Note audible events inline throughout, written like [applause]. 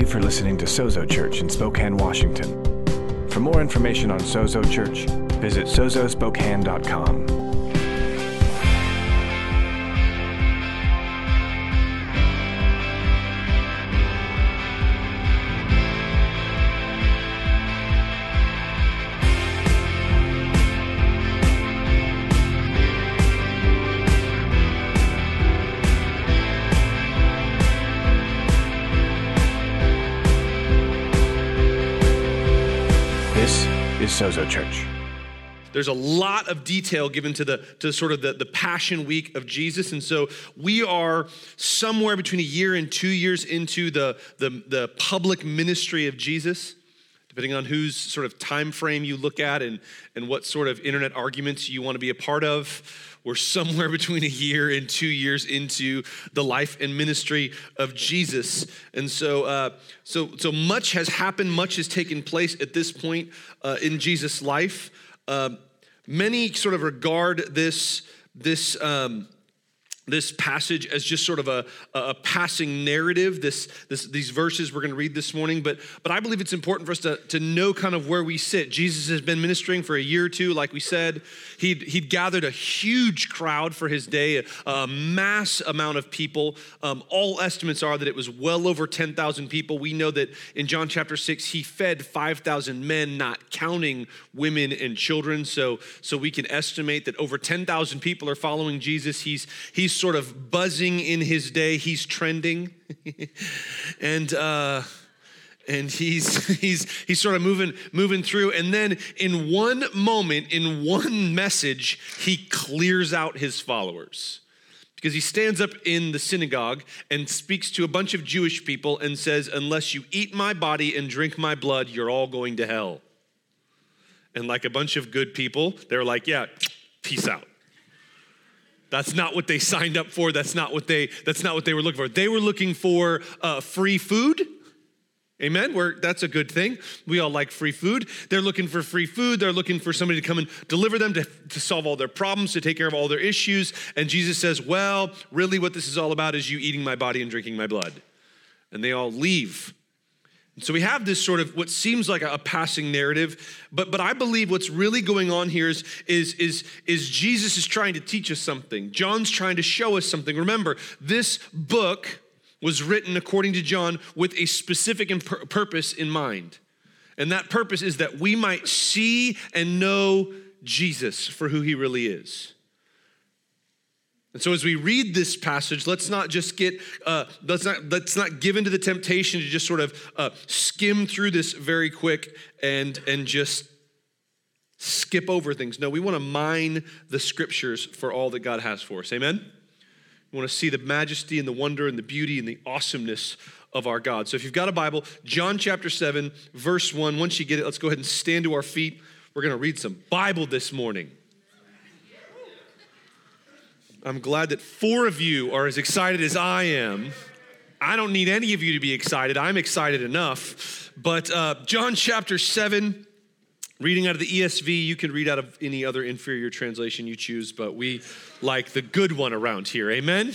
you for listening to Sozo Church in Spokane, Washington. For more information on Sozo Church, visit sozospokane.com. Sozo Church. There's a lot of detail given to the to sort of the, the passion week of Jesus. And so we are somewhere between a year and two years into the, the, the public ministry of Jesus, depending on whose sort of time frame you look at and, and what sort of internet arguments you want to be a part of. We're somewhere [laughs] between a year and two years into the life and ministry of Jesus, and so uh, so so much has happened, much has taken place at this point uh, in Jesus' life. Um, many sort of regard this this um, this passage as just sort of a, a passing narrative. This, this these verses we're going to read this morning, but but I believe it's important for us to, to know kind of where we sit. Jesus has been ministering for a year or two, like we said. He'd he'd gathered a huge crowd for his day, a, a mass amount of people. Um, all estimates are that it was well over ten thousand people. We know that in John chapter six, he fed five thousand men, not counting women and children. So so we can estimate that over ten thousand people are following Jesus. He's he's sort of buzzing in his day. He's trending, [laughs] and uh, and he's [laughs] he's he's sort of moving moving through. And then in one moment, in one message, he clears out his followers because he stands up in the synagogue and speaks to a bunch of Jewish people and says, "Unless you eat my body and drink my blood, you're all going to hell." And like a bunch of good people, they're like, "Yeah, peace out." That's not what they signed up for. That's not what they. That's not what they were looking for. They were looking for uh, free food. Amen. Where that's a good thing. We all like free food. They're looking for free food. They're looking for somebody to come and deliver them to, to solve all their problems, to take care of all their issues. And Jesus says, "Well, really, what this is all about is you eating my body and drinking my blood." And they all leave. So we have this sort of what seems like a, passing narrative, but but I believe what's really going on here is, is is is Jesus is trying to teach us something. John's trying to show us something. Remember, this book was written according to John with a specific purpose in mind. And that purpose is that we might see and know Jesus for who he really is. And so, as we read this passage, let's not just get uh, let's not let's not give into the temptation to just sort of uh, skim through this very quick and and just skip over things. No, we want to mine the scriptures for all that God has for us. Amen. We want to see the majesty and the wonder and the beauty and the awesomeness of our God. So, if you've got a Bible, John chapter seven, verse one. Once you get it, let's go ahead and stand to our feet. We're going to read some Bible this morning. I'm glad that four of you are as excited as I am. I don't need any of you to be excited. I'm excited enough. But uh, John chapter 7, reading out of the ESV, you can read out of any other inferior translation you choose, but we like the good one around here. Amen?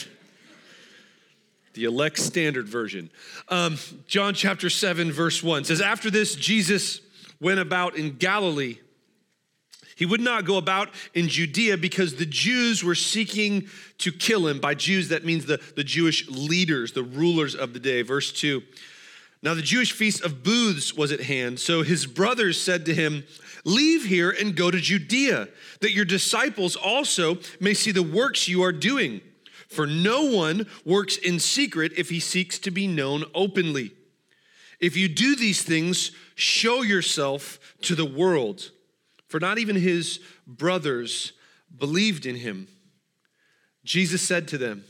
The elect standard version. Um, John chapter 7, verse 1 says, After this, Jesus went about in Galilee he would not go about in Judea because the Jews were seeking to kill him. By Jews, that means the, the Jewish leaders, the rulers of the day. Verse 2. Now, the Jewish feast of booths was at hand. So his brothers said to him, Leave here and go to Judea, that your disciples also may see the works you are doing. For no one works in secret if he seeks to be known openly. If you do these things, show yourself to the world for not even his brothers believed in him. Jesus said to them,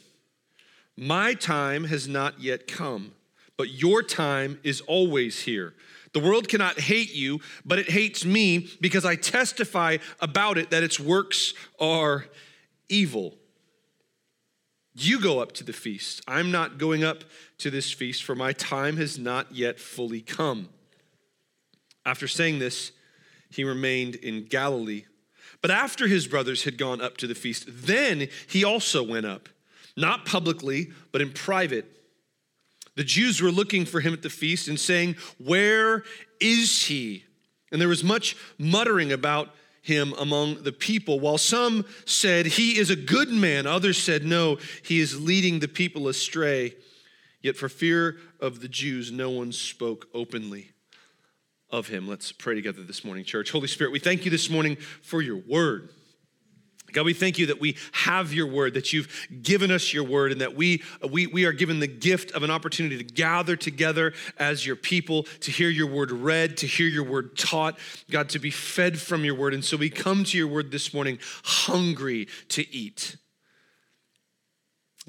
My time has not yet come, but your time is always here. The world cannot hate you, but it hates me because I testify about it that its works are evil. You go up to the feast. I'm not going up to this feast, for my time has not yet fully come. After saying this, he remained in Galilee. But after his brothers had gone up to the feast, then he also went up, not publicly, but in private. The Jews were looking for him at the feast and saying, Where is he? And there was much muttering about him among the people. While some said, He is a good man, others said, No, he is leading the people astray. Yet for fear of the Jews, no one spoke openly of him. Let's pray together this morning, church. Holy Spirit, we thank you this morning for your word. God, we thank you that we have your word, that you've given us your word, and that we, we, we are given the gift of an opportunity to gather together as your people, to hear your word read, to hear your word taught, God, to be fed from your word. And so we come to your word this morning hungry to eat.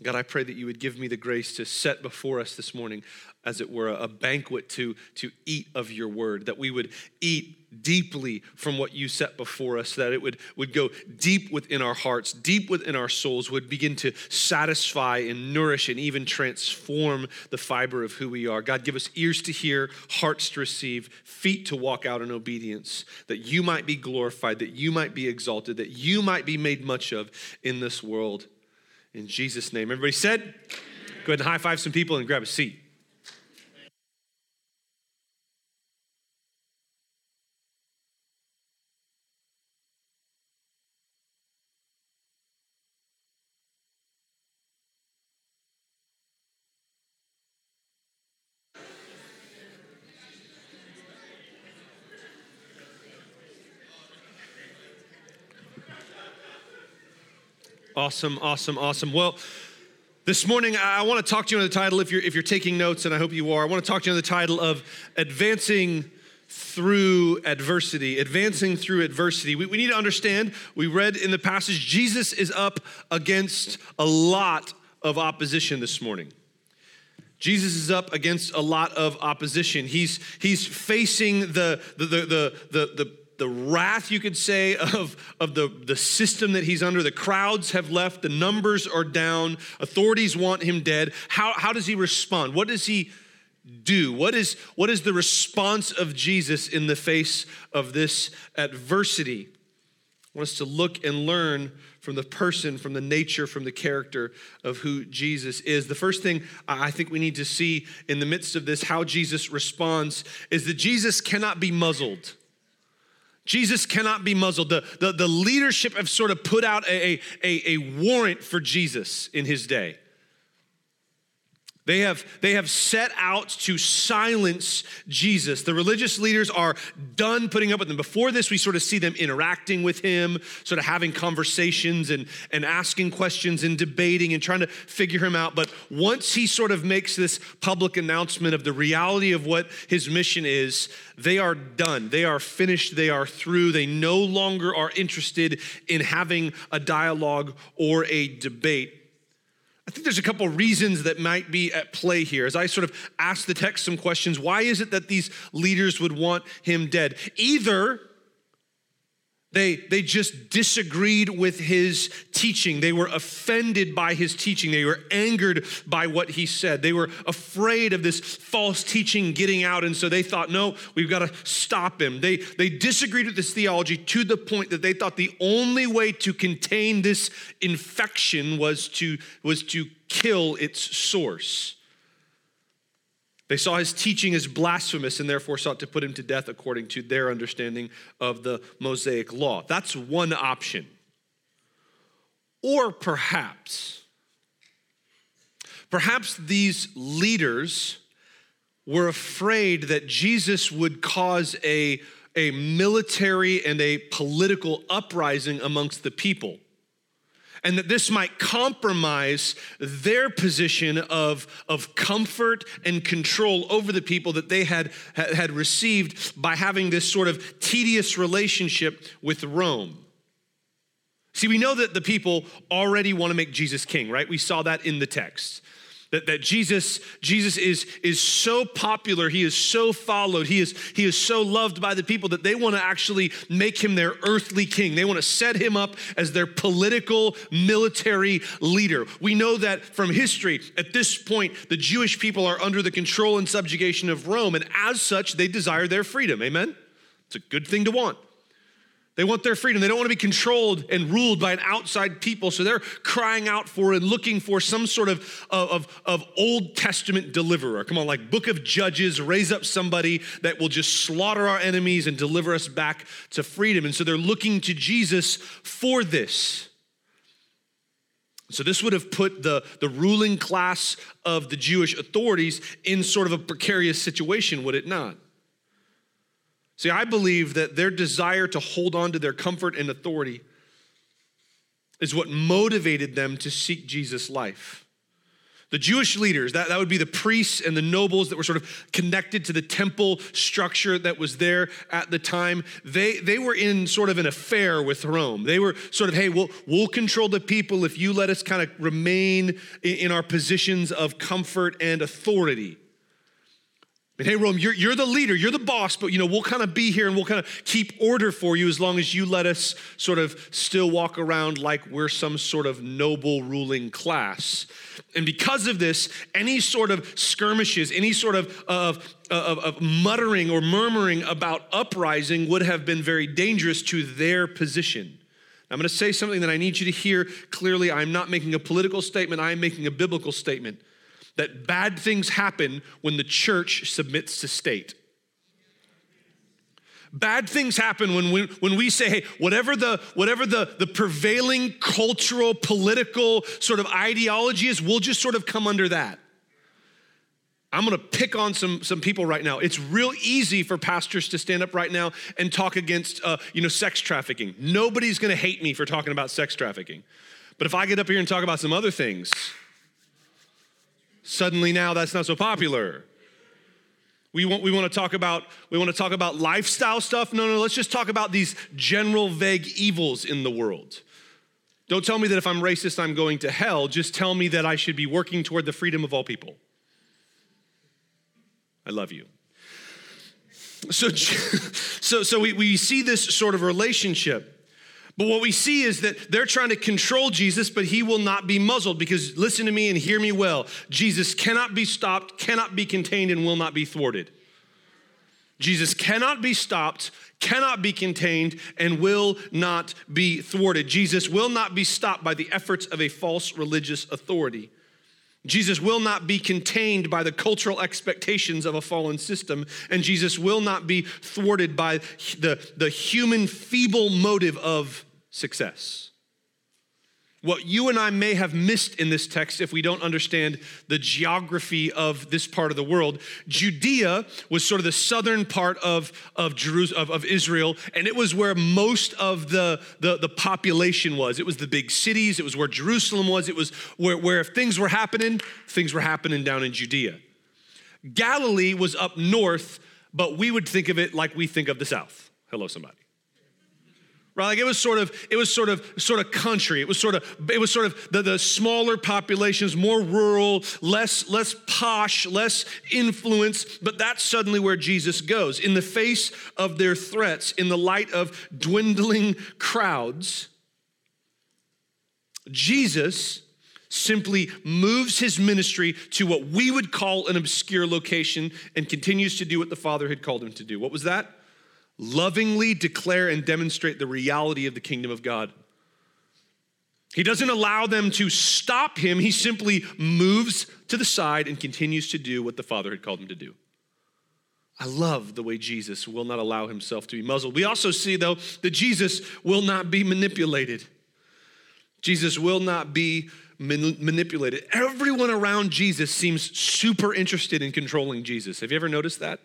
God, I pray that you would give me the grace to set before us this morning, as it were, a banquet to, to eat of your word, that we would eat deeply from what you set before us, that it would, would go deep within our hearts, deep within our souls, would begin to satisfy and nourish and even transform the fiber of who we are. God, give us ears to hear, hearts to receive, feet to walk out in obedience, that you might be glorified, that you might be exalted, that you might be made much of in this world in Jesus' name. Everybody said, go ahead and high five some people and grab a seat. Awesome, awesome, awesome. Well, this morning I want to talk to you on the title, if you're, if you're taking notes, and I hope you are, I want to talk to you on the title of Advancing through adversity, advancing through adversity. We, we need to understand, we read in the passage, Jesus is up against a lot of opposition this morning. Jesus is up against a lot of opposition. He's, he's facing the, the, the, the, the, the the wrath, you could say, of, of the, the system that he's under. The crowds have left, the numbers are down, authorities want him dead. How, how does he respond? What does he do? What is, what is the response of Jesus in the face of this adversity? I want us to look and learn from the person, from the nature, from the character of who Jesus is. The first thing I think we need to see in the midst of this, how Jesus responds, is that Jesus cannot be muzzled. Jesus cannot be muzzled. The, the, the leadership have sort of put out a, a, a warrant for Jesus in his day. They have, they have set out to silence Jesus. The religious leaders are done putting up with him. Before this, we sort of see them interacting with him, sort of having conversations and, and asking questions and debating and trying to figure him out. But once he sort of makes this public announcement of the reality of what his mission is, they are done. They are finished. They are through. They no longer are interested in having a dialogue or a debate. I think there's a couple reasons that might be at play here. As I sort of ask the text some questions, why is it that these leaders would want him dead? Either they, they just disagreed with his teaching. They were offended by his teaching. They were angered by what he said. They were afraid of this false teaching getting out. And so they thought, no, we've got to stop him. They, they disagreed with this theology to the point that they thought the only way to contain this infection was to, was to kill its source. They saw his teaching as blasphemous and therefore sought to put him to death according to their understanding of the Mosaic law. That's one option. Or perhaps, perhaps these leaders were afraid that Jesus would cause a, a military and a political uprising amongst the people and that this might compromise their position of, of comfort and control over the people that they had, had received by having this sort of tedious relationship with Rome. See, we know that the people already want to make Jesus king, right? We saw that in the text. That, that Jesus, Jesus is, is so popular, he is so followed, he is, he is so loved by the people that they want to actually make him their earthly king. They want to set him up as their political military leader. We know that from history, at this point, the Jewish people are under the control and subjugation of Rome, and as such, they desire their freedom. Amen? It's a good thing to want. They want their freedom. They don't want to be controlled and ruled by an outside people. So they're crying out for and looking for some sort of, of, of Old Testament deliverer. Come on, like Book of Judges, raise up somebody that will just slaughter our enemies and deliver us back to freedom. And so they're looking to Jesus for this. So, this would have put the, the ruling class of the Jewish authorities in sort of a precarious situation, would it not? See, I believe that their desire to hold on to their comfort and authority is what motivated them to seek Jesus' life. The Jewish leaders, that, that would be the priests and the nobles that were sort of connected to the temple structure that was there at the time, they, they were in sort of an affair with Rome. They were sort of, hey, we'll, we'll control the people if you let us kind of remain in, in our positions of comfort and authority. And hey, Rome, you're, you're the leader, you're the boss, but you know, we'll kind of be here and we'll kind of keep order for you as long as you let us sort of still walk around like we're some sort of noble ruling class. And because of this, any sort of skirmishes, any sort of, of, of, of muttering or murmuring about uprising would have been very dangerous to their position. I'm going to say something that I need you to hear clearly. I'm not making a political statement, I am making a biblical statement that bad things happen when the church submits to state. Bad things happen when we, when we say, hey, whatever the whatever the, the prevailing cultural, political sort of ideology is, we'll just sort of come under that. I'm gonna pick on some, some people right now. It's real easy for pastors to stand up right now and talk against uh, you know, sex trafficking. Nobody's gonna hate me for talking about sex trafficking. But if I get up here and talk about some other things, Suddenly now that's not so popular. We want, we want to talk about we want to talk about lifestyle stuff. No, no, let's just talk about these general vague evils in the world. Don't tell me that if I'm racist I'm going to hell. Just tell me that I should be working toward the freedom of all people. I love you. So, [laughs] so, so we, we see this sort of relationship. But what we see is that they're trying to control Jesus, but he will not be muzzled because listen to me and hear me well. Jesus cannot be stopped, cannot be contained, and will not be thwarted. Jesus cannot be stopped, cannot be contained, and will not be thwarted. Jesus will not be stopped by the efforts of a false religious authority. Jesus will not be contained by the cultural expectations of a fallen system, and Jesus will not be thwarted by the, the human feeble motive of success. What you and I may have missed in this text if we don't understand the geography of this part of the world, Judea was sort of the southern part of, of, Jerusalem, of, of Israel, and it was where most of the, the, the, population was. It was the big cities, it was where Jerusalem was, it was where, where if things were happening, things were happening down in Judea. Galilee was up north, but we would think of it like we think of the south. Hello, somebody right? Like it was sort of it was sort of sort of country. It was sort of it was sort of the, the smaller populations more rural less less posh less influence but that's suddenly where jesus goes. In the face of their threats in the light of dwindling crowds jesus simply moves his ministry to what we would call an obscure location and continues to do what the father had called him to do. What was that lovingly declare and demonstrate the reality of the kingdom of God. He doesn't allow them to stop him, he simply moves to the side and continues to do what the Father had called him to do. I love the way Jesus will not allow himself to be muzzled. We also see, though, that Jesus will not be manipulated. Jesus will not be man- manipulated. Everyone around Jesus seems super interested in controlling Jesus. Have you ever noticed that?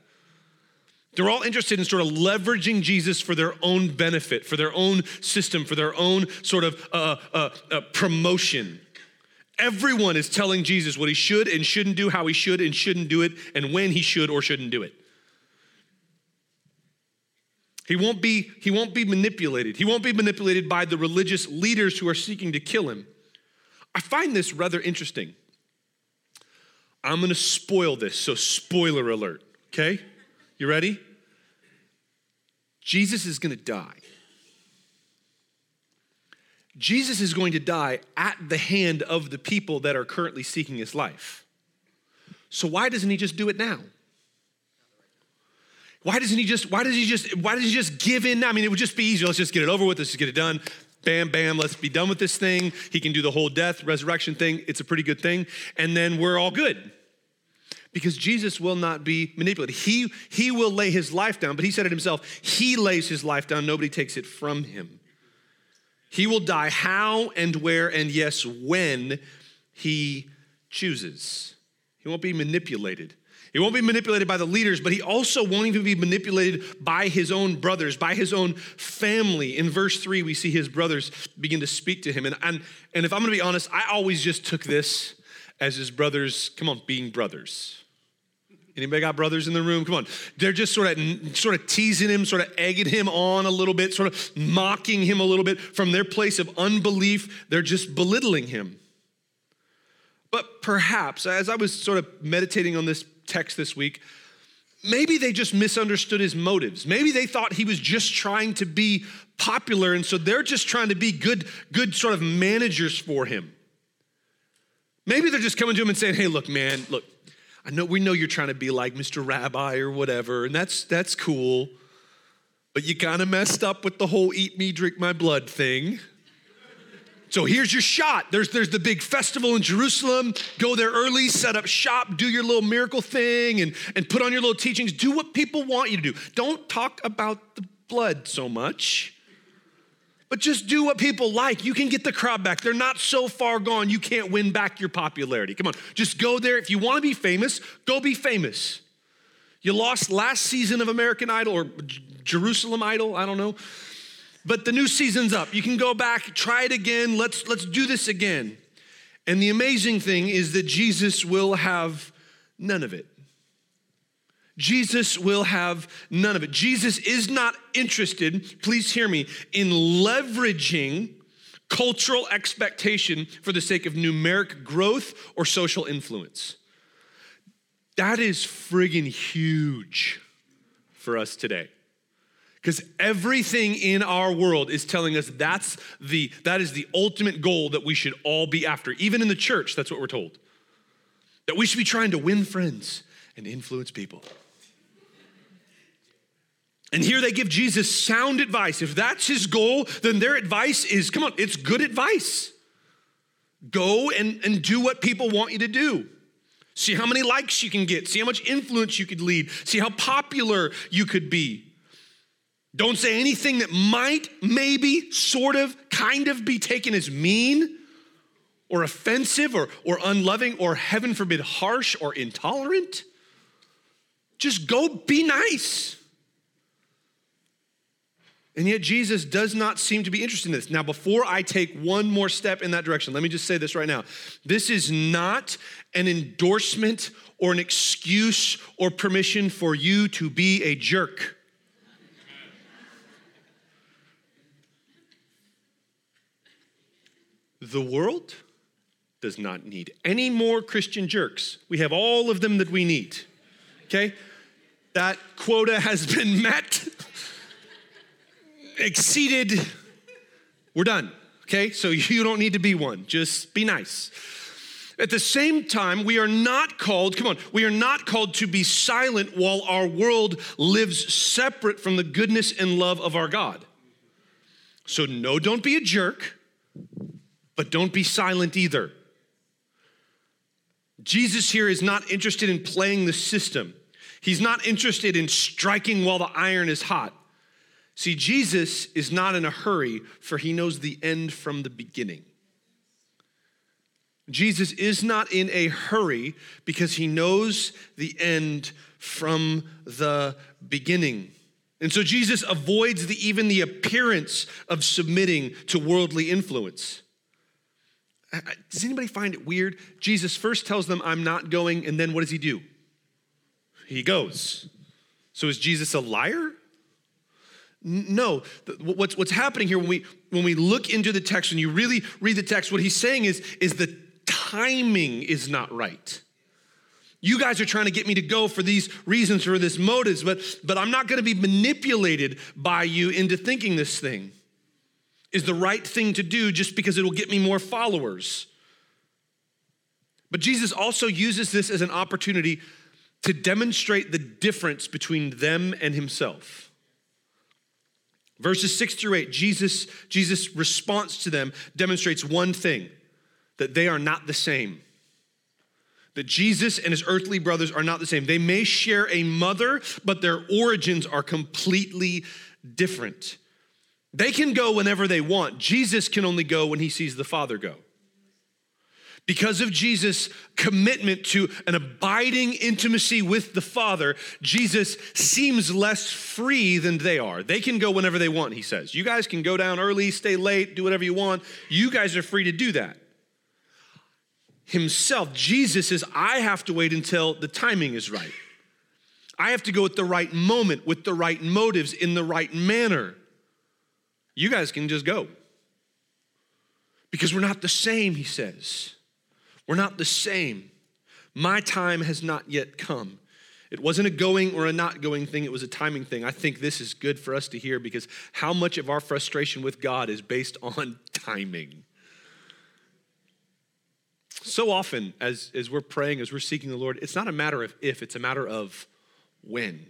They're all interested in sort of leveraging Jesus for their own benefit, for their own system, for their own sort of uh, uh, uh, promotion. Everyone is telling Jesus what he should and shouldn't do, how he should and shouldn't do it, and when he should or shouldn't do it. He won't be, he won't be manipulated. He won't be manipulated by the religious leaders who are seeking to kill him. I find this rather interesting. I'm gonna spoil this, so spoiler alert, okay? You ready? Jesus is going to die. Jesus is going to die at the hand of the people that are currently seeking his life. So, why doesn't he just do it now? Why doesn't he just, why does he just, why does he just give in? I mean, it would just be easier. Let's just get it over with. Let's just get it done. Bam, bam, let's be done with this thing. He can do the whole death, resurrection thing. It's a pretty good thing. And then we're all good. Because Jesus will not be manipulated. He, he will lay his life down, but he said it himself. He lays his life down, nobody takes it from him. He will die how and where and yes, when he chooses. He won't be manipulated. He won't be manipulated by the leaders, but he also won't even be manipulated by his own brothers, by his own family. In verse three, we see his brothers begin to speak to him. And, and, and if I'm gonna be honest, I always just took this as his brothers, come on, being brothers. Anybody got brothers in the room? Come on. They're just sort of sort of teasing him, sort of egging him on a little bit, sort of mocking him a little bit from their place of unbelief. They're just belittling him. But perhaps, as I was sort of meditating on this text this week, maybe they just misunderstood his motives. Maybe they thought he was just trying to be popular, and so they're just trying to be good, good sort of managers for him. Maybe they're just coming to him and saying, hey, look, man, look, I know we know you're trying to be like Mr. Rabbi or whatever, and that's that's cool. But you kind of messed up with the whole eat me, drink my blood thing. So here's your shot. There's, there's the big festival in Jerusalem. Go there early, set up shop, do your little miracle thing, and, and put on your little teachings. Do what people want you to do. Don't talk about the blood so much, but just do what people like. You can get the crowd back. They're not so far gone, you can't win back your popularity. Come on, just go there. If you want to be famous, go be famous. You lost last season of American Idol or Jerusalem Idol, I don't know. But the new season's up. You can go back, try it again. Let's let's do this again. And the amazing thing is that Jesus will have none of it. Jesus will have none of it. Jesus is not interested, please hear me, in leveraging cultural expectation for the sake of numeric growth or social influence. That is friggin' huge for us today. Because everything in our world is telling us that's the, that is the ultimate goal that we should all be after. Even in the church, that's what we're told. That we should be trying to win friends and influence people. And here they give Jesus sound advice. If that's his goal, then their advice is come on, it's good advice. Go and, and do what people want you to do. See how many likes you can get, see how much influence you could lead, see how popular you could be. Don't say anything that might, maybe, sort of, kind of be taken as mean or offensive or, or unloving or, heaven forbid, harsh or intolerant. Just go be nice. And yet, Jesus does not seem to be interested in this. Now, before I take one more step in that direction, let me just say this right now. This is not an endorsement or an excuse or permission for you to be a jerk. The world does not need any more Christian jerks. We have all of them that we need. Okay? That quota has been [laughs] met, exceeded. We're done. Okay? So you don't need to be one. Just be nice. At the same time, we are not called, come on, we are not called to be silent while our world lives separate from the goodness and love of our God. So, no, don't be a jerk. But don't be silent either. Jesus here is not interested in playing the system. He's not interested in striking while the iron is hot. See, Jesus is not in a hurry, for he knows the end from the beginning. Jesus is not in a hurry because he knows the end from the beginning. And so Jesus avoids the, even the appearance of submitting to worldly influence. Uh, uh, does anybody find it weird? Jesus first tells them, I'm not going, and then what does he do? He goes. So is Jesus a liar? No. What's, what's happening here when we, when we look into the text and you really read the text, what he's saying is, is the timing is not right. You guys are trying to get me to go for these reasons, for this motives, but, but I'm not going to be manipulated by you into thinking this thing is the right thing to do just because it'll get me more followers. But Jesus also uses this as an opportunity to demonstrate the difference between them and himself. Verses 6 through 8, Jesus, Jesus' response to them demonstrates one thing that they are not the same. That Jesus and his earthly brothers are not the same. They may share a mother, but their origins are completely different. They can go whenever they want. Jesus can only go when he sees the Father go. Because of Jesus' commitment to an abiding intimacy with the Father, Jesus seems less free than they are. They can go whenever they want, he says. You guys can go down early, stay late, do whatever you want. You guys are free to do that. Himself, Jesus says, I have to wait until the timing is right. I have to go at the right moment, with the right motives, in the right manner. You guys can just go. Because we're not the same, he says. We're not the same. My time has not yet come. It wasn't a going or a not going thing, it was a timing thing. I think this is good for us to hear because how much of our frustration with God is based [laughs] on timing? So often, as, as we're praying, as we're seeking the Lord, it's not a matter of if, it's a matter of when.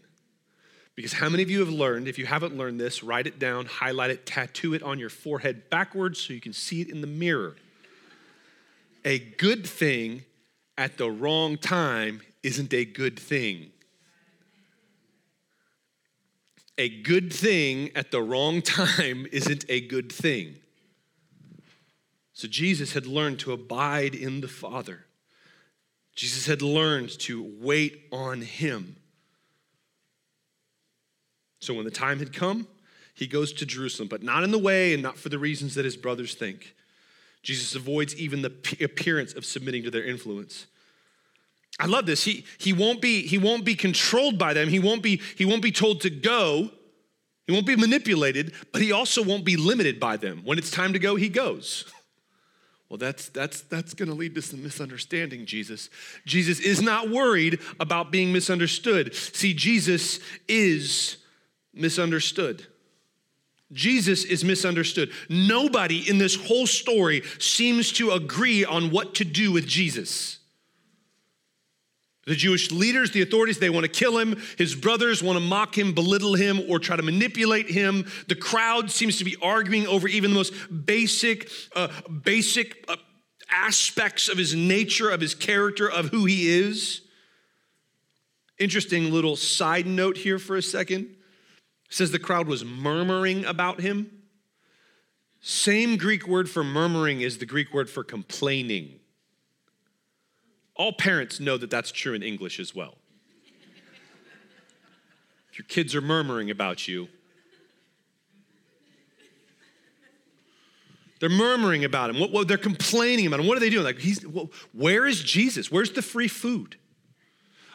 Because how many of you have learned, if you haven't learned this, write it down, highlight it, tattoo it on your forehead backwards so you can see it in the mirror? A good thing at the wrong time isn't a good thing. A good thing at the wrong time [laughs] isn't a good thing. So Jesus had learned to abide in the Father. Jesus had learned to wait on Him. So when the time had come, he goes to Jerusalem, but not in the way and not for the reasons that his brothers think. Jesus avoids even the appearance of submitting to their influence. I love this. He, he, won't be, he won't be controlled by them. He won't, be, he won't be told to go. He won't be manipulated, but he also won't be limited by them. When it's time to go, he goes. [laughs] Well, that's, that's, that's going to lead to some misunderstanding, Jesus. Jesus is not worried about being misunderstood. See, Jesus is misunderstood. Jesus is misunderstood. Nobody in this whole story seems to agree on what to do with Jesus. The Jewish leaders, the authorities, they want to kill him. His brothers want to mock him, belittle him, or try to manipulate him. The crowd seems to be arguing over even the most basic, uh, basic uh, aspects of his nature, of his character, of who he is. Interesting little side note here for a second says the crowd was murmuring about him. Same Greek word for murmuring is the Greek word for complaining. All parents know that that's true in English as well. if your kids are murmuring about you, they're murmuring about him. What, what, they're complaining about him. What are they doing? Like, he's, well, where is Jesus? Where's the free food?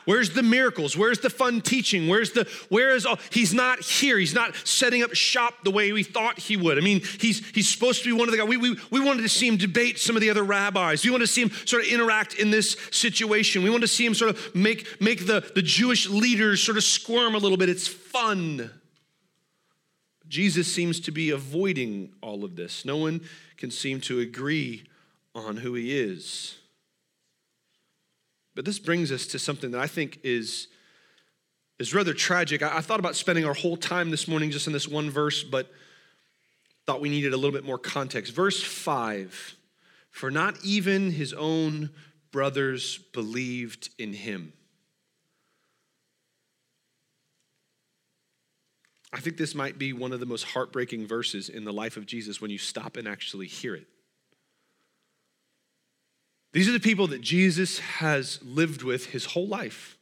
Where's the miracles? Where's the fun teaching? Where's the, where is all? He's not here. He's not setting up shop the way we thought he would. I mean, he's, he's supposed to be one of the guys. We, we, we wanted to see him debate some of the other rabbis. We wanted to see him sort of interact in this situation. We wanted to see him sort of make, make the, the Jewish leaders sort of squirm a little bit. It's fun. Jesus seems to be avoiding all of this. No one can seem to agree on who he is. But this brings us to something that I think is, is rather tragic. I, I thought about spending our whole time this morning just in this one verse, but thought we needed a little bit more context. Verse 5 For not even his own brothers believed in him. I think this might be one of the most heartbreaking verses in the life of Jesus when you stop and actually hear it. These are the people that Jesus has lived with his whole life.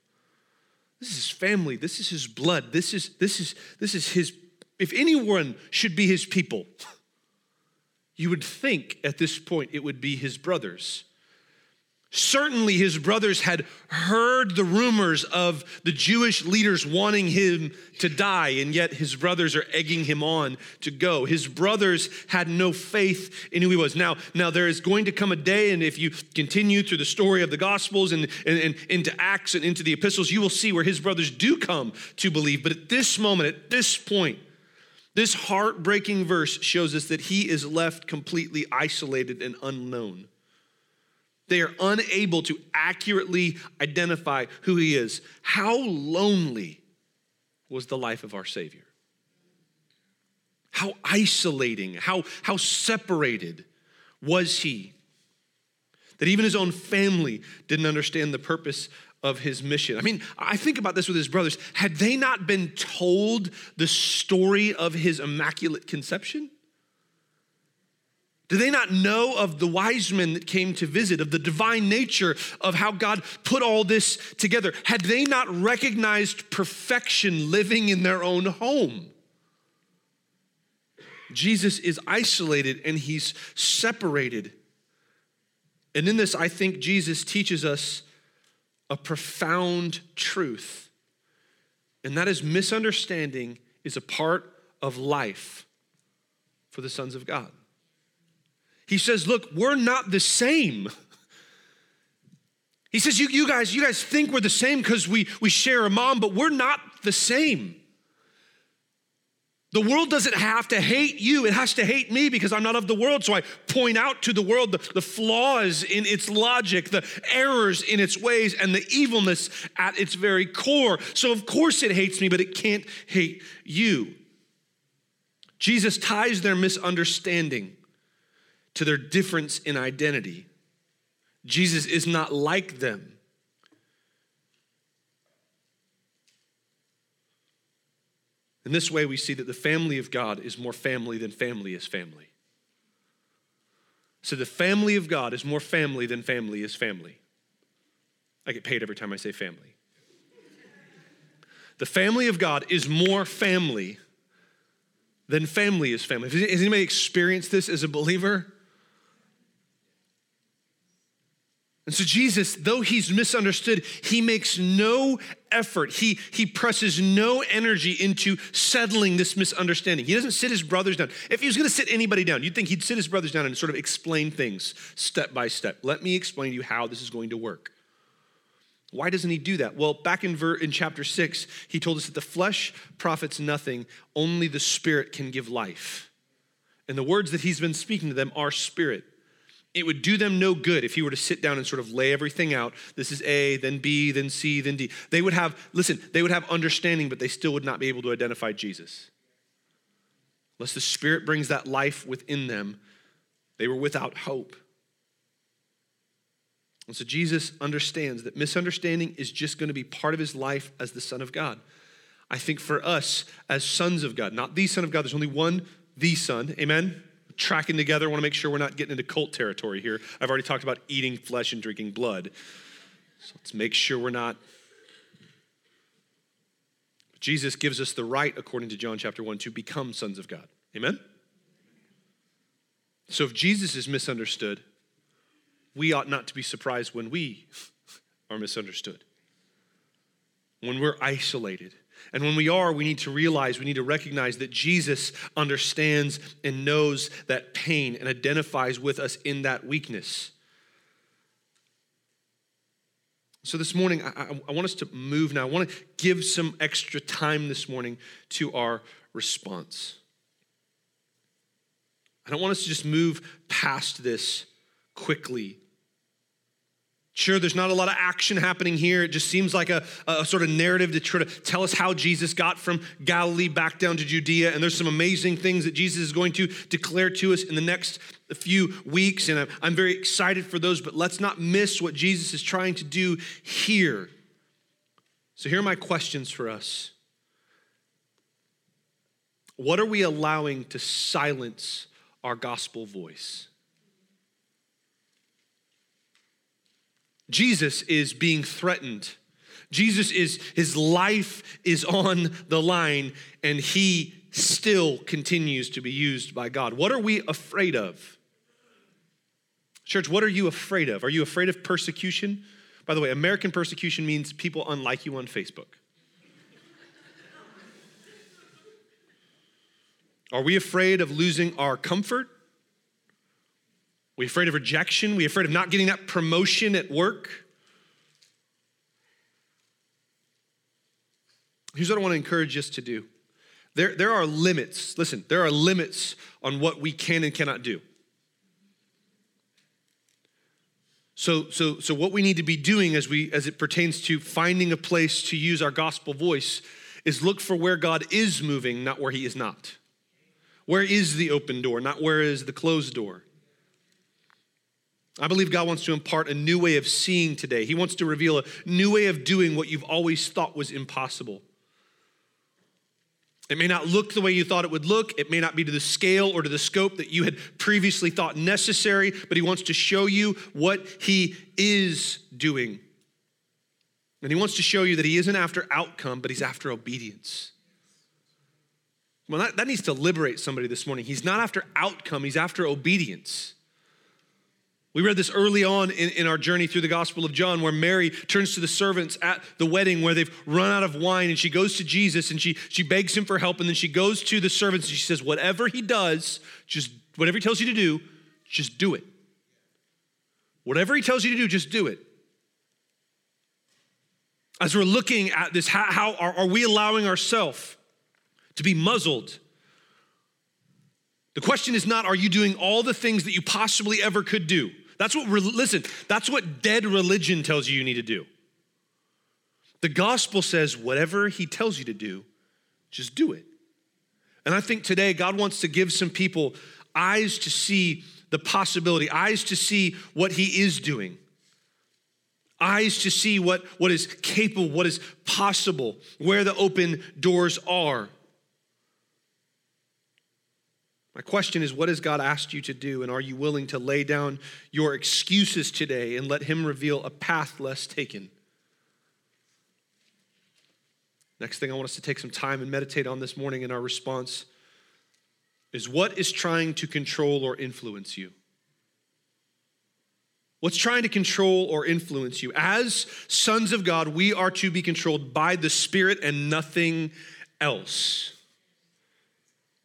This is his family. This is his blood. This is, this is, this is his, if anyone should be his people, [laughs] you would think at this point it would be his brothers. Certainly, his brothers had heard the rumors of the Jewish leaders wanting him to die, and yet his brothers are egging him on to go. His brothers had no faith in who he was. Now, now there is going to come a day, and if you continue through the story of the Gospels and, and, and into Acts and into the epistles, you will see where his brothers do come to believe. But at this moment, at this point, this heartbreaking verse shows us that he is left completely isolated and unknown. They are unable to accurately identify who he is. How lonely was the life of our Savior? How isolating, how, how separated was he? That even his own family didn't understand the purpose of his mission. I mean, I think about this with his brothers. Had they not been told the story of his immaculate conception? Do they not know of the wise men that came to visit, of the divine nature of how God put all this together? Had they not recognized perfection living in their own home? Jesus is isolated and he's separated. And in this, I think Jesus teaches us a profound truth, and that is misunderstanding is a part of life for the sons of God. He says, Look, we're not the same. He says, You, you guys, you guys think we're the same because we, we share a mom, but we're not the same. The world doesn't have to hate you, it has to hate me because I'm not of the world. So I point out to the world the, the, flaws in its logic, the errors in its ways, and the evilness at its very core. So, of course, it hates me, but it can't hate you. Jesus ties their misunderstanding to their difference in identity. Jesus is not like them. In this way, we see that the family of God is more family than family is family. So the family of God is more family than family is family. I get paid every time I say family. The family of God is more family than family is family. Has anybody experienced this as a believer? And so, Jesus, though he's misunderstood, he makes no effort. He, he presses no energy into settling this misunderstanding. He doesn't sit his brothers down. If he was going to sit anybody down, you'd think he'd sit his brothers down and sort of explain things step by step. Let me explain to you how this is going to work. Why doesn't he do that? Well, back in, ver- in chapter six, he told us that the flesh profits nothing, only the spirit can give life. And the words that he's been speaking to them are spirit it would do them no good if he were to sit down and sort of lay everything out. This is A, then B, then C, then D. They would have, listen, they would have understanding, but they still would not be able to identify Jesus. Unless the Spirit brings that life within them, they were without hope. And so Jesus understands that misunderstanding is just going to be part of his life as the Son of God. I think for us as sons of God, not the Son of God, there's only one, the Son, amen? Tracking together. I want to make sure we're not getting into cult territory here. I've already talked about eating flesh and drinking blood. So let's make sure we're not. Jesus gives us the right, according to John chapter 1, to become sons of God. Amen? So if Jesus is misunderstood, we ought not to be surprised when we [laughs] are misunderstood, when we're isolated and when we are, we need to realize, we need to recognize that Jesus understands and knows that pain and identifies with us in that weakness. So, this morning, I, I, want us to move now. I want to give some extra time this morning to our response. I don't want us to just move past this quickly Sure, there's not a lot of action happening here. It just seems like a, a, sort of narrative to try to tell us how Jesus got from Galilee back down to Judea. And there's some amazing things that Jesus is going to declare to us in the next few weeks. And I'm, I'm very excited for those, but let's not miss what Jesus is trying to do here. So, here are my questions for us What are we allowing to silence our gospel voice? Jesus is being threatened. Jesus is, his life is on the line, and he still continues to be used by God. What are we afraid of? Church, what are you afraid of? Are you afraid of persecution? By the way, American persecution means people unlike you on Facebook. Are we afraid of losing our comfort? We afraid of rejection? we afraid of not getting that promotion at work? Here's what I want to encourage us to do. There, there are limits. Listen, there are limits on what we can and cannot do. So, so, so what we need to be doing as we as it pertains to finding a place to use our gospel voice is look for where God is moving, not where he is not. Where is the open door, not where is the closed door? I believe God wants to impart a new way of seeing today. He wants to reveal a new way of doing what you've always thought was impossible. It may not look the way you thought it would look. It may not be to the scale or to the scope that you had previously thought necessary, but He wants to show you what He is doing. And He wants to show you that He isn't after outcome, but He's after obedience. Well, that, that needs to liberate somebody this morning. He's not after outcome, He's after obedience. We read this early on in, in, our journey through the Gospel of John, where Mary turns to the servants at the wedding where they've run out of wine, and she goes to Jesus and she, she begs him for help. And then she goes to the servants and she says, Whatever he does, just whatever he tells you to do, just do it. Whatever he tells you to do, just do it. As we're looking at this, how, how are, are we allowing ourselves to be muzzled? The question is not, are you doing all the things that you possibly ever could do? That's what, listen, that's what dead religion tells you you need to do. The gospel says, whatever he tells you to do, just do it. And I think today God wants to give some people eyes to see the possibility, eyes to see what he is doing, eyes to see what, what is capable, what is possible, where the open doors are. My question is, what has God asked you to do? And are you willing to lay down your excuses today and let Him reveal a path less taken? Next thing I want us to take some time and meditate on this morning in our response is what is trying to control or influence you? What's trying to control or influence you? As sons of God, we are to be controlled by the Spirit and nothing else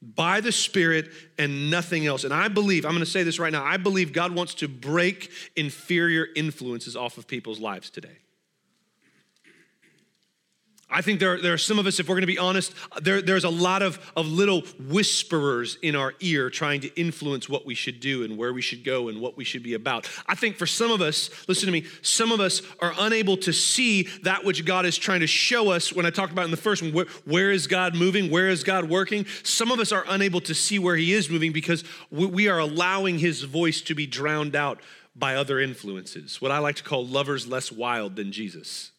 by the Spirit and nothing else. And I believe, I'm going to say this right now, I believe God wants to break inferior influences off of people's lives today. I think there, there are some of us, if we're going to be honest, there, there's a lot of, of little whisperers in our ear trying to influence what we should do and where we should go and what we should be about. I think for some of us, listen to me, some of us are unable to see that which God is trying to show us. When I talked about in the first one, where, where is God moving? Where is God working? Some of us are unable to see where He is moving because we, we are allowing His voice to be drowned out by other influences, what I like to call lovers less wild than Jesus.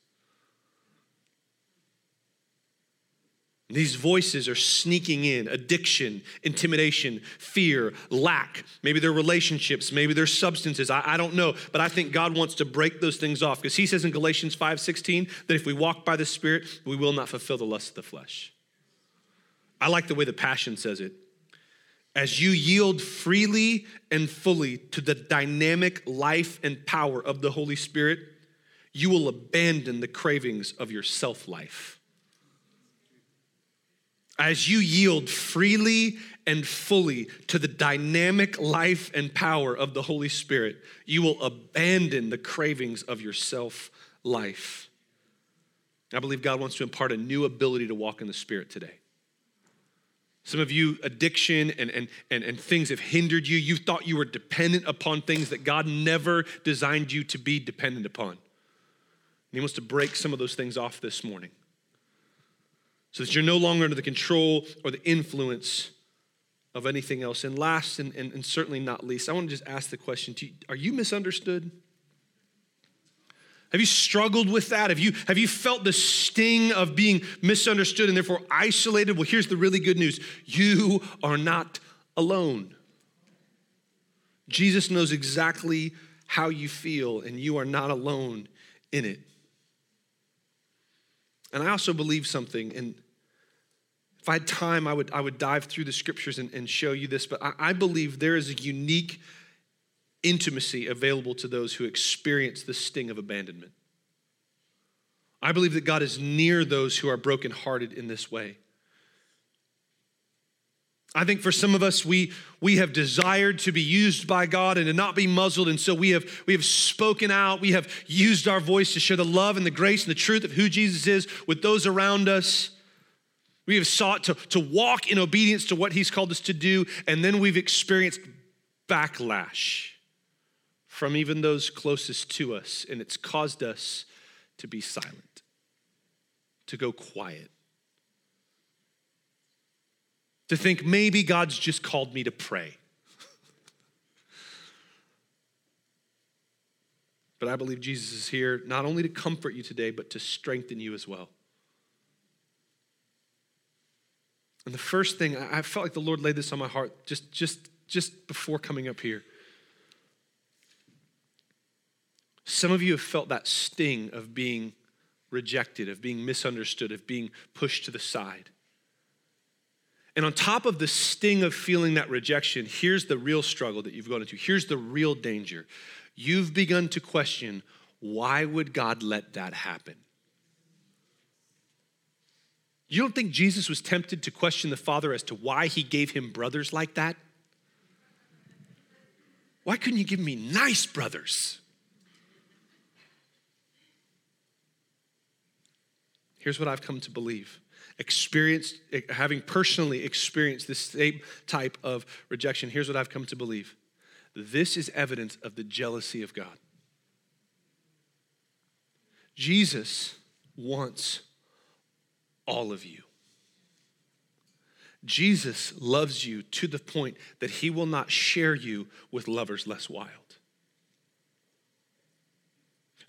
These voices are sneaking in addiction, intimidation, fear, lack. Maybe they're relationships, maybe they're substances. I, I, don't know. But I think God wants to break those things off because He says in Galatians 5 16 that if we walk by the Spirit, we will not fulfill the lust of the flesh. I like the way the Passion says it. As you yield freely and fully to the dynamic life and power of the Holy Spirit, you will abandon the cravings of your self life as you yield freely and fully to the dynamic life and power of the Holy Spirit, you will abandon the cravings of your self life. I believe God wants to impart a new ability to walk in the Spirit today. Some of you, addiction and, and, and, and things have hindered you. You thought you were dependent upon things that God never designed you to be dependent upon. And He wants to break some of those things off this morning so that you're no longer under the control or the influence of anything else. And last, and, and, and certainly not least, I want to just ask the question you, Are you misunderstood? Have you struggled with that? Have you, have you felt the sting of being misunderstood and therefore isolated? Well, here's the really good news you are not alone. Jesus knows exactly how you feel, and you are not alone in it. And I also believe something, and if I had time, I would, I would dive through the scriptures and, and show you this, but I, I believe there is a unique intimacy available to those who experience the sting of abandonment. I believe that God is near those who are brokenhearted in this way. I think for some of us, we, we have desired to be used by God and to not be muzzled. And so we have, we have spoken out. We have used our voice to share the love and the grace and the truth of who Jesus is with those around us. We have sought to, to walk in obedience to what He's called us to do. And then we've experienced backlash from even those closest to us, and it's caused us to be silent, to go quiet, to think maybe God's just called me to pray. but I believe Jesus is here not only to comfort you today, but to strengthen you as well. And the first thing, I felt like the Lord laid this on my heart just, just, just before coming up here. Some of you have felt that sting of being rejected, of being misunderstood, of being pushed to the side. And on top of the sting of feeling that rejection, here's the real struggle that you've gone into. Here's the real danger. You've begun to question why would God let that happen? You don't think Jesus was tempted to question the Father as to why he gave him brothers like that? Why couldn't you give me nice brothers? Here's what I've come to believe. Experienced, eh, having personally experienced this same type of rejection, here's what I've come to believe. This is evidence of the jealousy of God. Jesus wants all of you. Jesus loves you to the point that he will not share you with lovers less wild.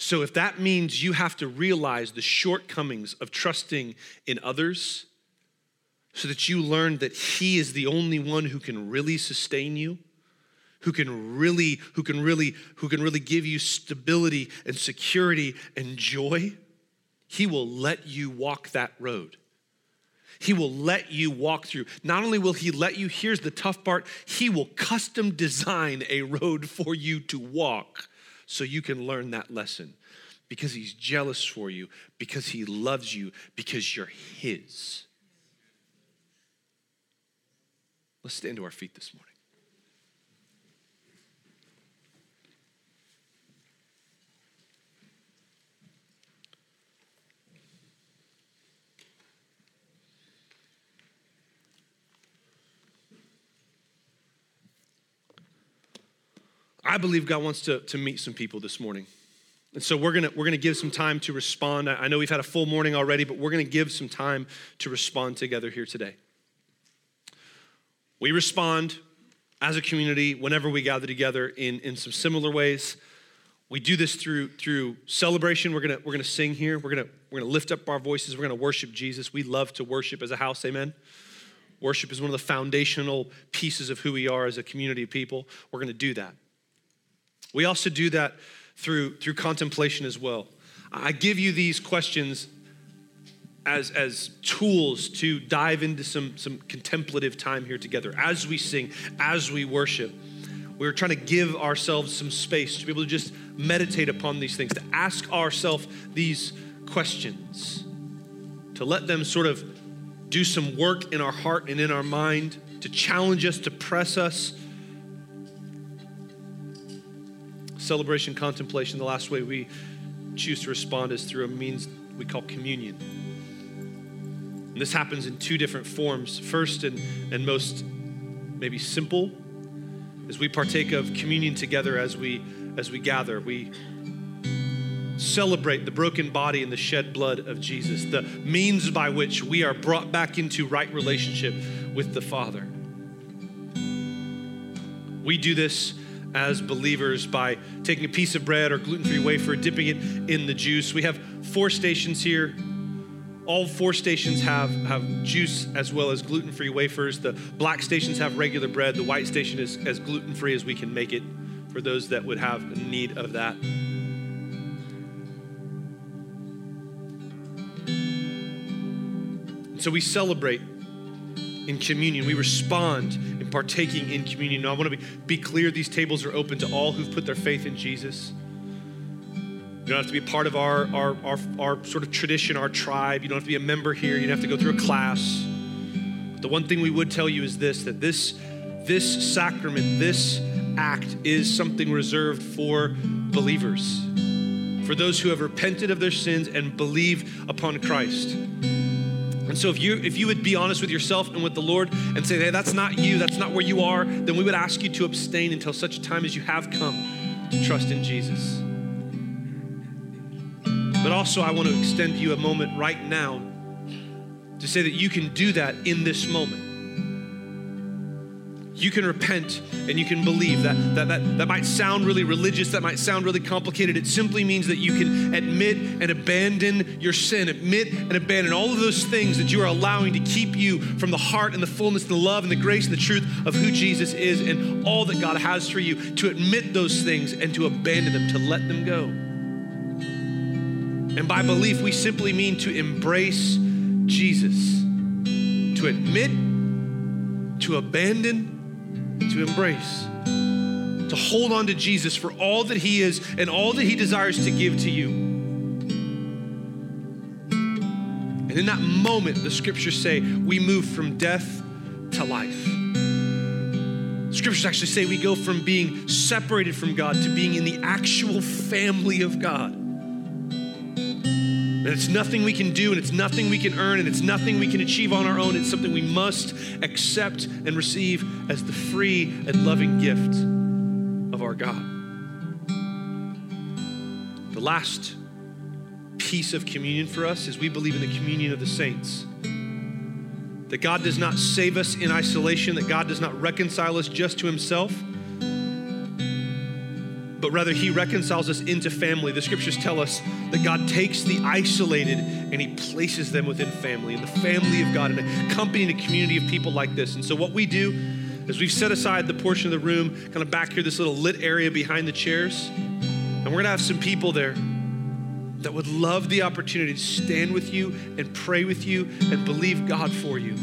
So, if that means you have to realize the shortcomings of trusting in others so that you learn that he is the only one who can really sustain you, who can really who can really who can really give you stability and security and joy, he will let you walk that road. He will let you walk through. Not only will He let you, here's the tough part He will custom design a road for you to walk so you can learn that lesson because He's jealous for you, because He loves you, because you're His. Let's stand to our feet this morning. I believe God wants to, to meet some people this morning. And so we're gonna, we're gonna give some time to respond. I know we've had a full morning already, but we're gonna give some time to respond together here today. We respond as a community whenever we gather together in, in some similar ways. We do this through, through celebration. We're gonna, we're gonna sing here. We're gonna, we're gonna lift up our voices. We're gonna worship Jesus. We love to worship as a house, amen. Worship is one of the foundational pieces of who we are as a community of people. We're gonna do that. We also do that through, through contemplation as well. I give you these questions as, as tools to dive into some, some contemplative time here together as we sing, as we worship. We're trying to give ourselves some space to be able to just meditate upon these things, to ask ourselves these questions, to let them sort of do some work in our heart and in our mind, to challenge us, to press us celebration, contemplation, the last way we choose to respond is through a means we call communion. And this happens in two different forms. First and, and most maybe simple is we partake of communion together as we as we gather. We celebrate the broken body and the shed blood of Jesus, the means by which we are brought back into right relationship with the Father. We do this as believers by taking a piece of bread or gluten free wafer, dipping it in the juice. We have four stations here. All four stations have, have juice as well as gluten free wafers. The black stations have regular bread. The white station is as gluten free as we can make it for those that would have need of that. So we celebrate in communion. We respond partaking in communion. Now, I want to be, be clear these tables are open to all who've put their faith in Jesus. You don't have to be part of our, our, our, our sort of tradition, our tribe. You don't have to be a member here. You don't have to go through a class. But the one thing we would tell you is this that this, this sacrament, this act is something reserved for believers, for those who have repented of their sins and believe upon Christ. And so if you if you would be honest with yourself and with the Lord and say, hey, that's not you, that's not where you are, then we would ask you to abstain until such time as you have come to trust in Jesus. But also, I want to extend to you a moment right now to say that you can do that in this moment. You can repent and you can believe that, that that that might sound really religious, that might sound really complicated. It simply means that you can admit and abandon your sin, admit and abandon all of those things that you are allowing to keep you from the heart and the fullness and the love and the grace and the truth of who Jesus is and all that God has for you. To admit those things and to abandon them, to let them go. And by belief, we simply mean to embrace Jesus, to admit, to abandon, to embrace, to hold on to Jesus for all that He is and all that He desires to give to you. And in that moment, the scriptures say we move from death to life. Scriptures actually say we go from being separated from God to being in the actual family of God. And it's nothing we can do, and it's nothing we can earn, and it's nothing we can achieve on our own. It's something we must accept and receive as the free and loving gift of our God. The last piece of communion for us is we believe in the communion of the saints. That God does not save us in isolation, that God does not reconcile us just to himself but rather he reconciles us into family. The scriptures tell us that God takes the isolated and he places them within family, in the family of God, and accompanying a community of people like this. And so, what we do is we've set aside the portion of the room, kind of back here, this little lit area behind the chairs, and we're gonna have some people there that would love the opportunity to stand with you and pray with you and believe God for you.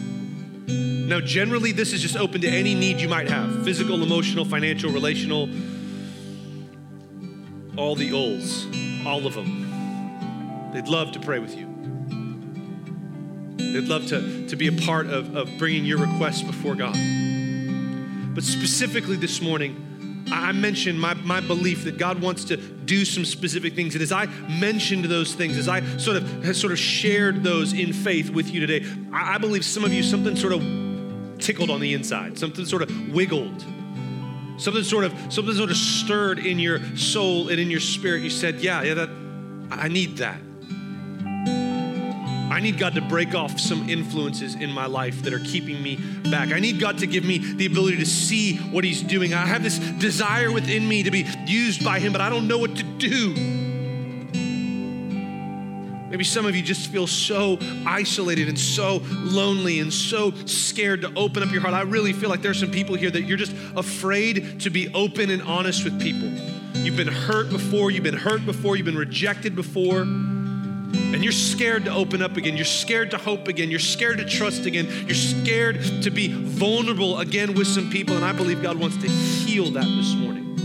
Now, generally, this is just open to any need you might have physical, emotional, financial, relational all the olds, all of them. They'd love to pray with you. They'd love to, to be a part of, of bringing your requests before God. But specifically this morning, I mentioned my, my belief that God wants to do some specific things. And as I mentioned those things, as I sort of sort of shared those in faith with you today, I, I believe some of you something sort of tickled on the inside, something sort of wiggled Something sort of something sort of stirred in your soul and in your spirit. You said, "Yeah, yeah, that I need that. I need God to break off some influences in my life that are keeping me back. I need God to give me the ability to see what He's doing. I have this desire within me to be used by Him, but I don't know what to do." Maybe some of you just feel so isolated and so lonely and so scared to open up your heart. I really feel like there's some people here that you're just afraid to be open and honest with people. You've been hurt before, you've been hurt before, you've been rejected before, and you're scared to open up again. You're scared to hope again. You're scared to trust again. You're scared to be vulnerable again with some people, and I believe God wants to heal that this morning.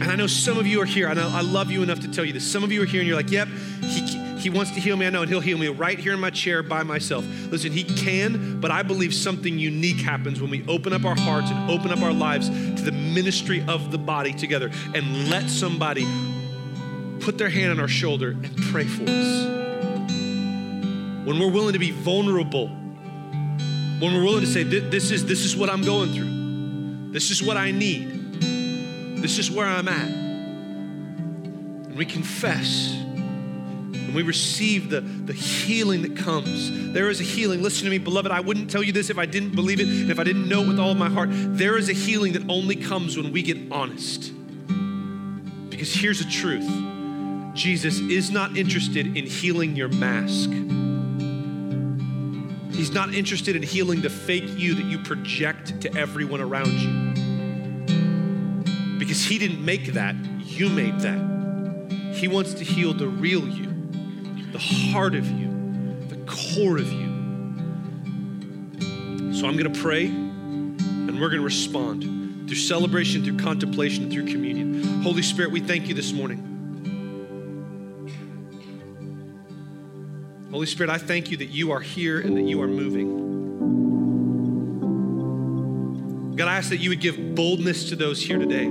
And I know some of you are here, and I love you enough to tell you this. Some of you are here and you're like, yep, he, he wants to heal me. I know, and he'll heal me right here in my chair by myself. Listen, he can, but I believe something unique happens when we open up our hearts and open up our lives to the ministry of the body together and let somebody put their hand on our shoulder and pray for us. When we're willing to be vulnerable, when we're willing to say, this is, this is what I'm going through, this is what I need. This is where I'm at. And we confess and we receive the, the healing that comes. There is a healing. Listen to me, beloved. I wouldn't tell you this if I didn't believe it and if I didn't know it with all my heart. There is a healing that only comes when we get honest. Because here's the truth Jesus is not interested in healing your mask. He's not interested in healing the fake you that you project to everyone around you. Because He didn't make that, you made that. He wants to heal the real you, the heart of you, the core of you. So I'm going to pray and we're going to respond through celebration, through contemplation, through communion. Holy Spirit, we thank you this morning. Holy Spirit, I thank you that you are here and that you are moving. God, I ask that you would give boldness to those here today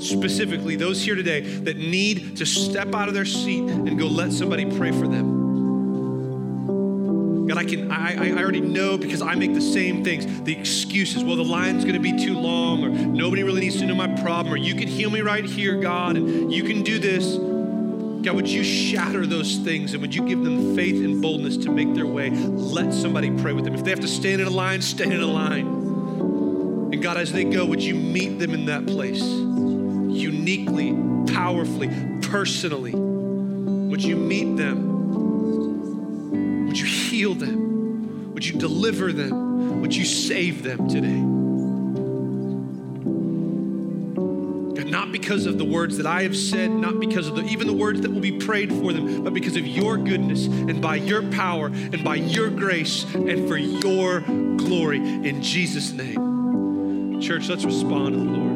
specifically those here today that need to step out of their seat and go let somebody pray for them. God, I can, I, I already know because I make the same things, the excuses. Well, the line's gonna be too long, or nobody really needs to know my problem, or you can heal me right here, God, and you can do this. God, would you shatter those things and would you give them faith and boldness to make their way? Let somebody pray with them. If they have to stand in a line, stand in a line. And God, as they go, would you meet them in that place uniquely, powerfully, personally? Would you meet them? Would you heal them? Would you deliver them? Would you save them today? not because of the words that I have said, not because of the, even the words that will be prayed for them, but because of your goodness and by your power and by your grace and for your glory in Jesus' name. Church, let's respond to the Lord.